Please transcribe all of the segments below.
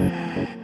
Mm-hmm.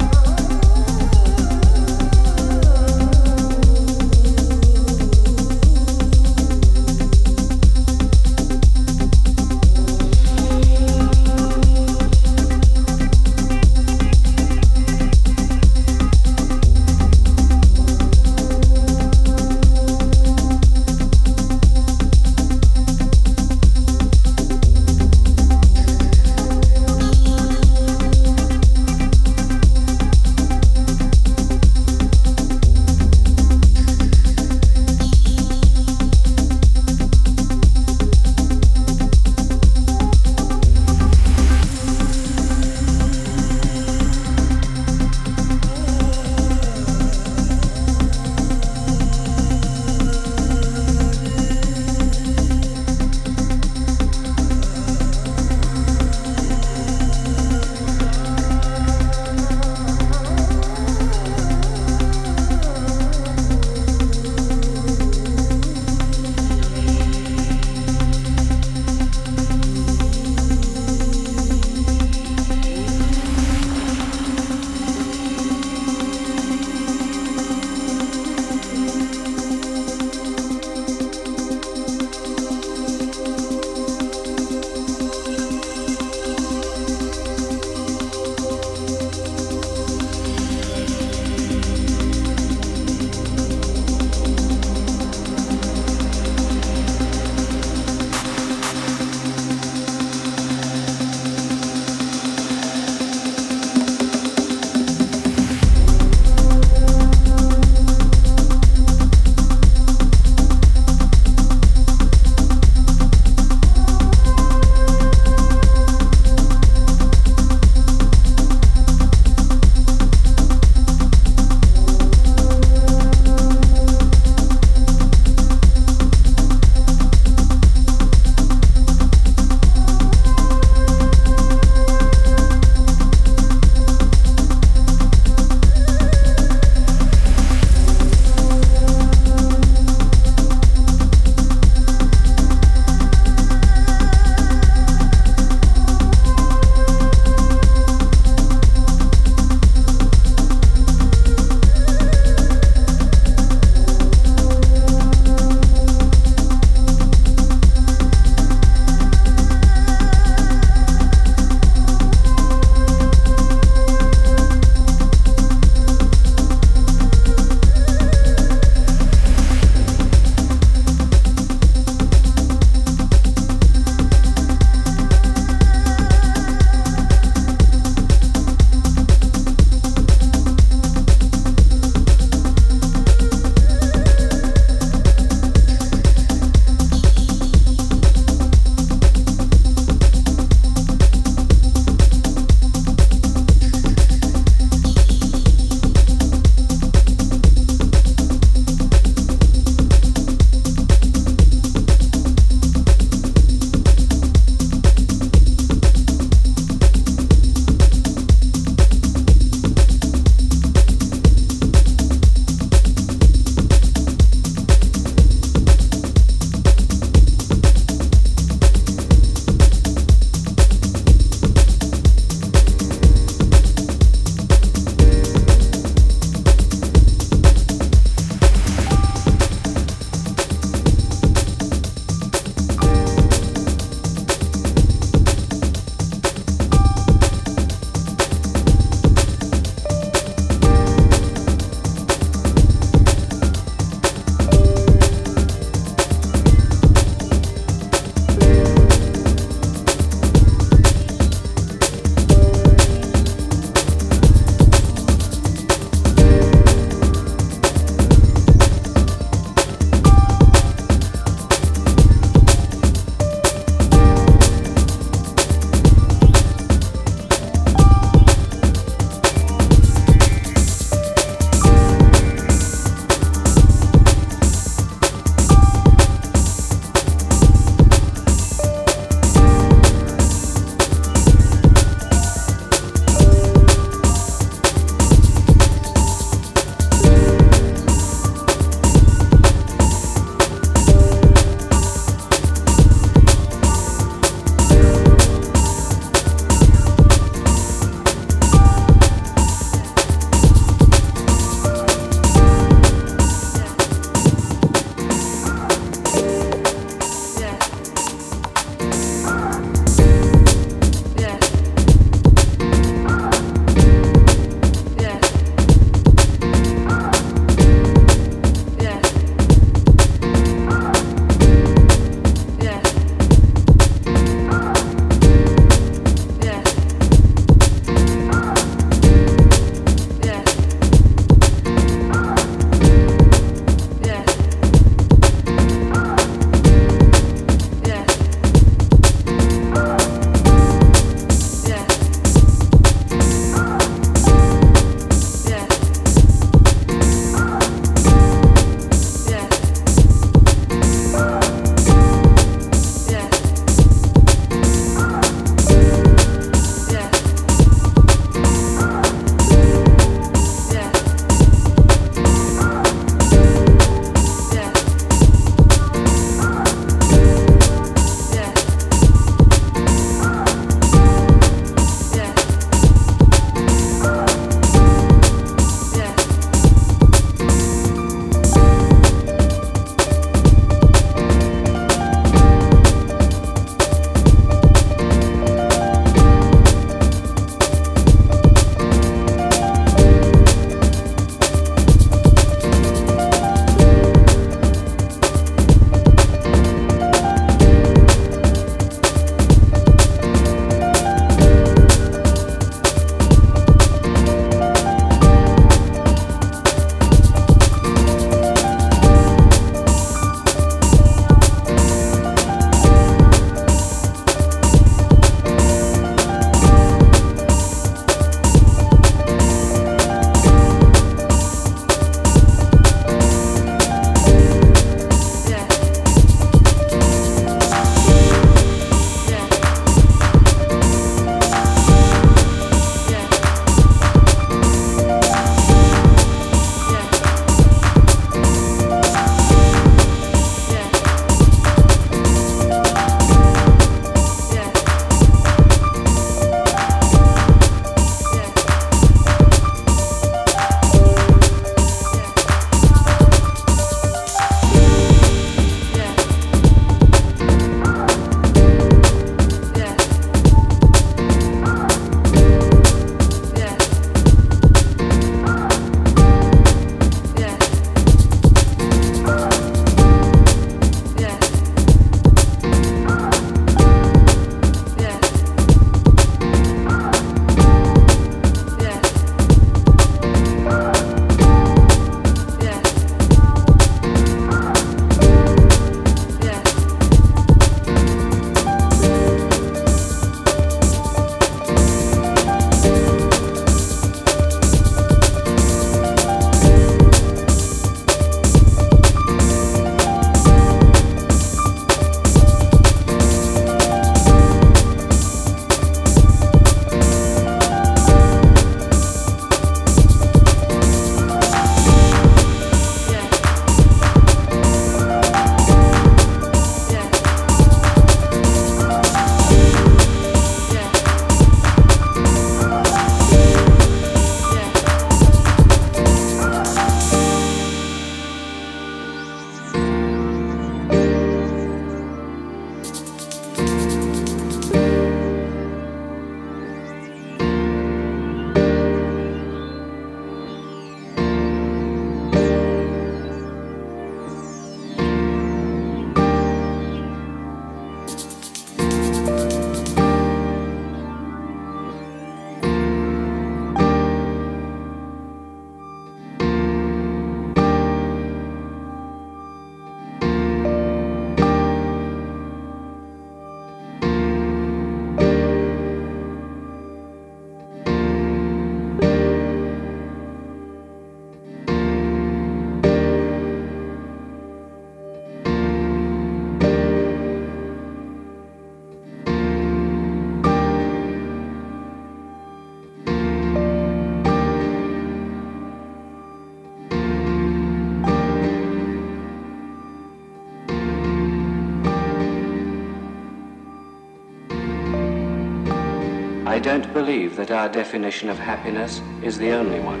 don't believe that our definition of happiness is the only one.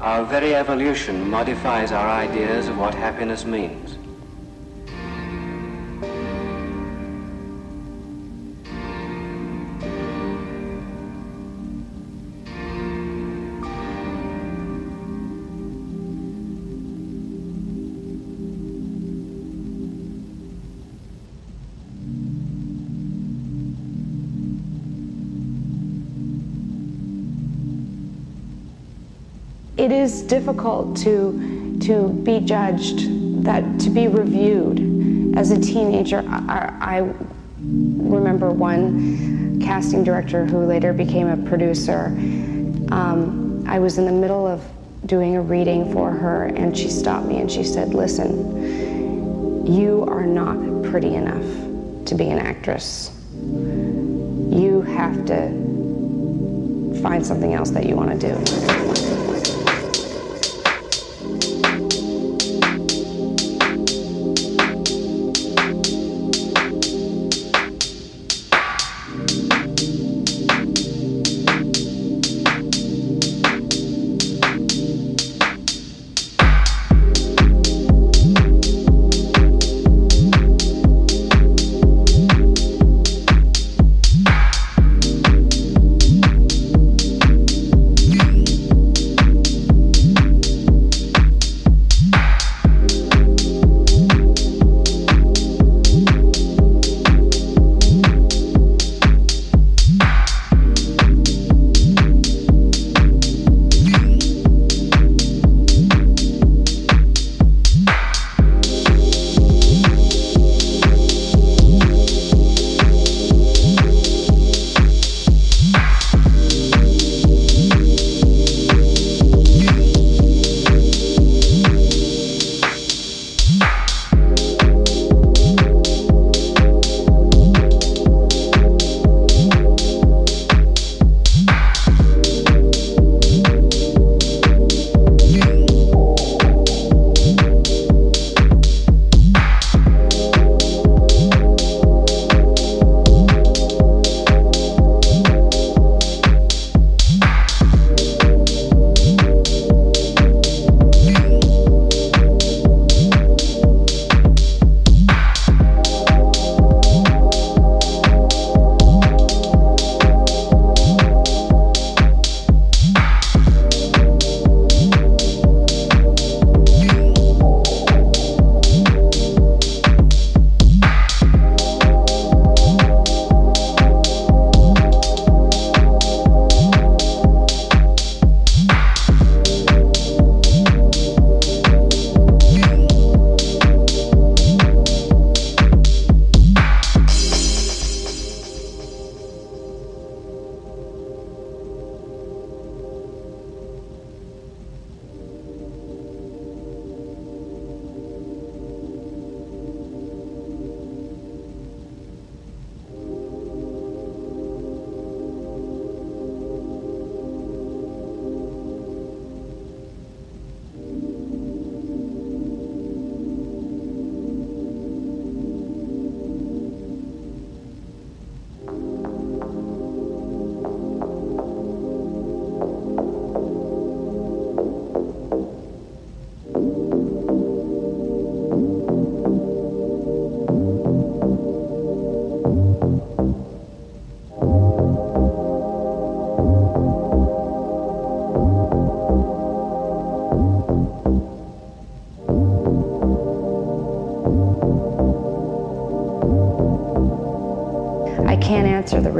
Our very evolution modifies our ideas of what happiness means. It is difficult to to be judged, that to be reviewed. As a teenager, I, I remember one casting director who later became a producer. Um, I was in the middle of doing a reading for her, and she stopped me and she said, "Listen, you are not pretty enough to be an actress. You have to find something else that you want to do."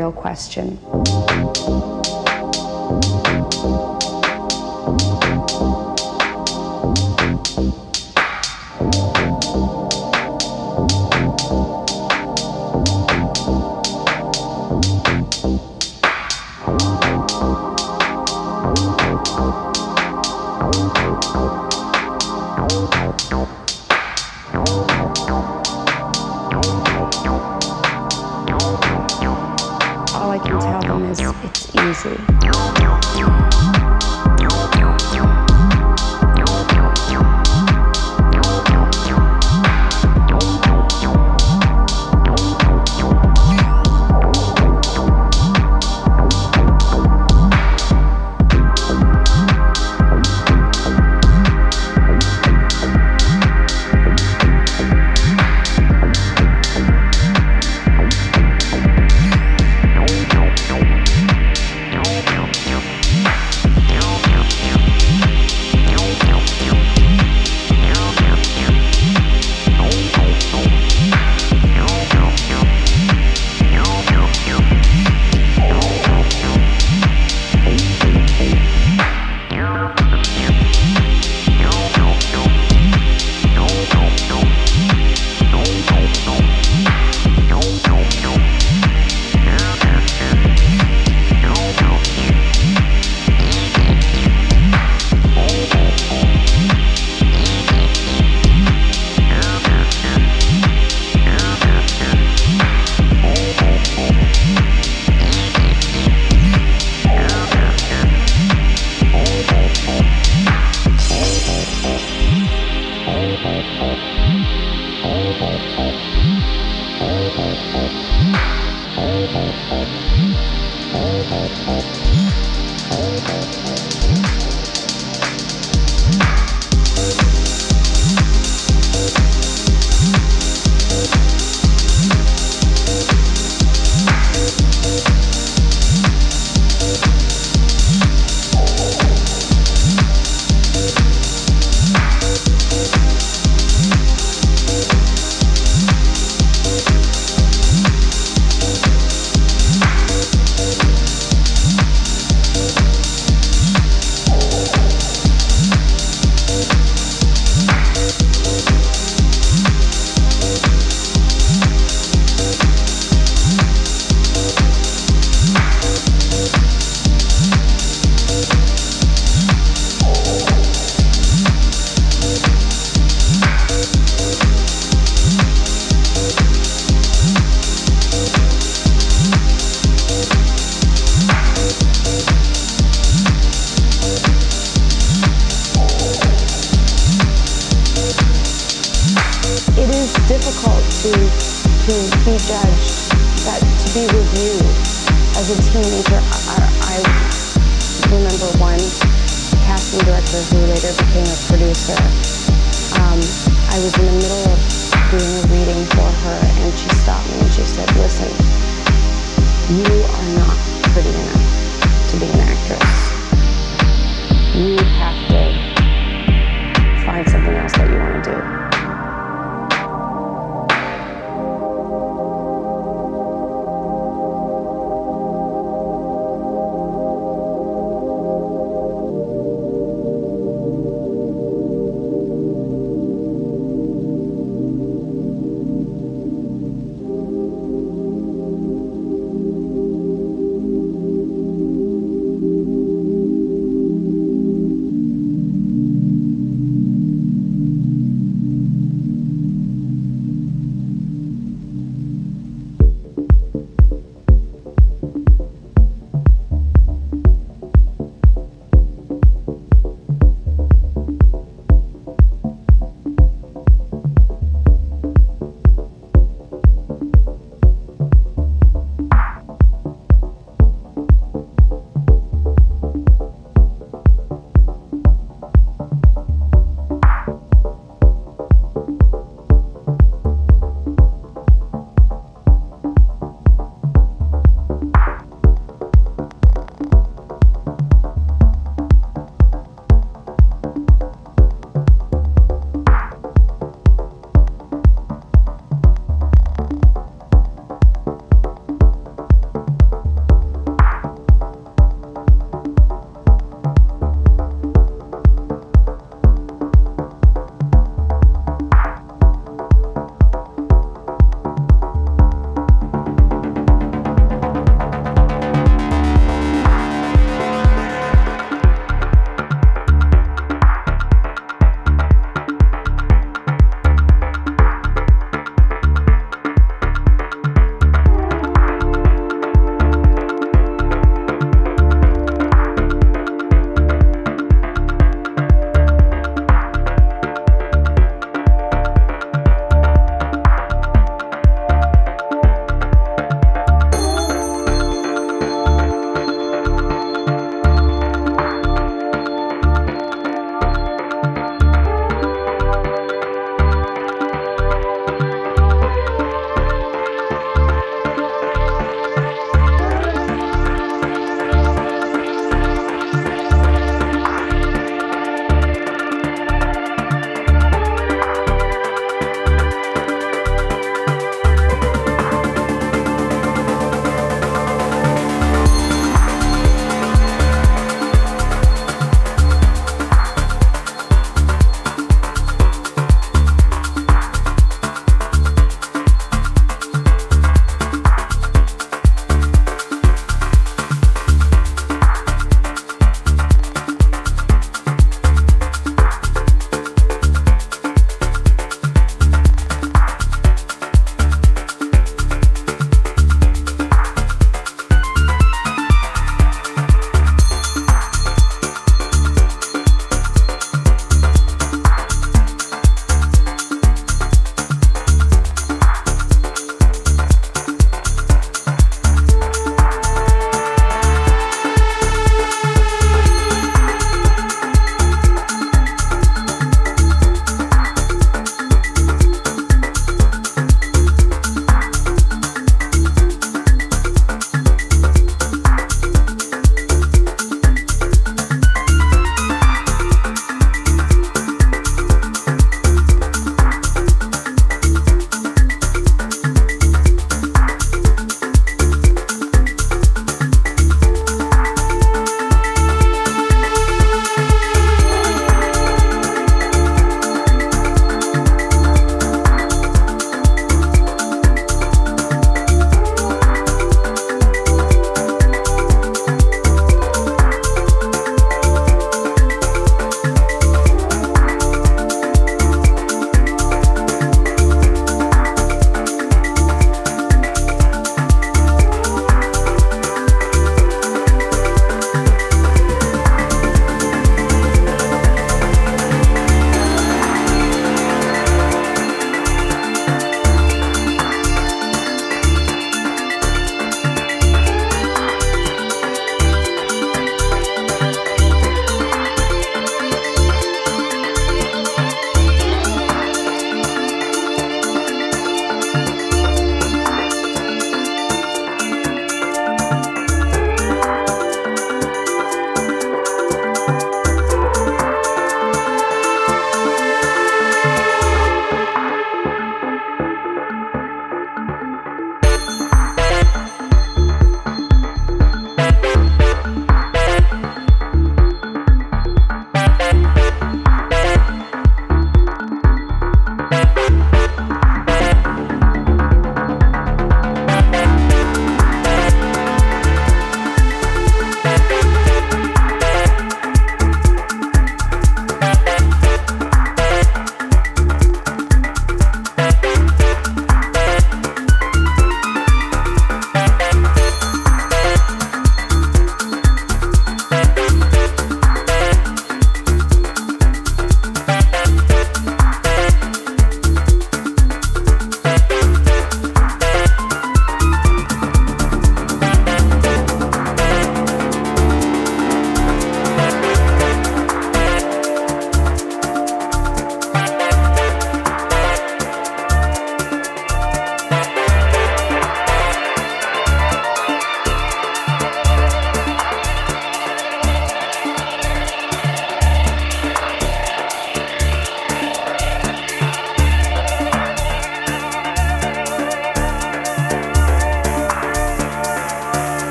Real question.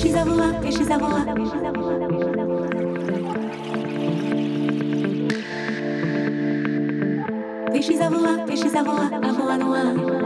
she's over up, she's over up. She's over up, she's over up, over one.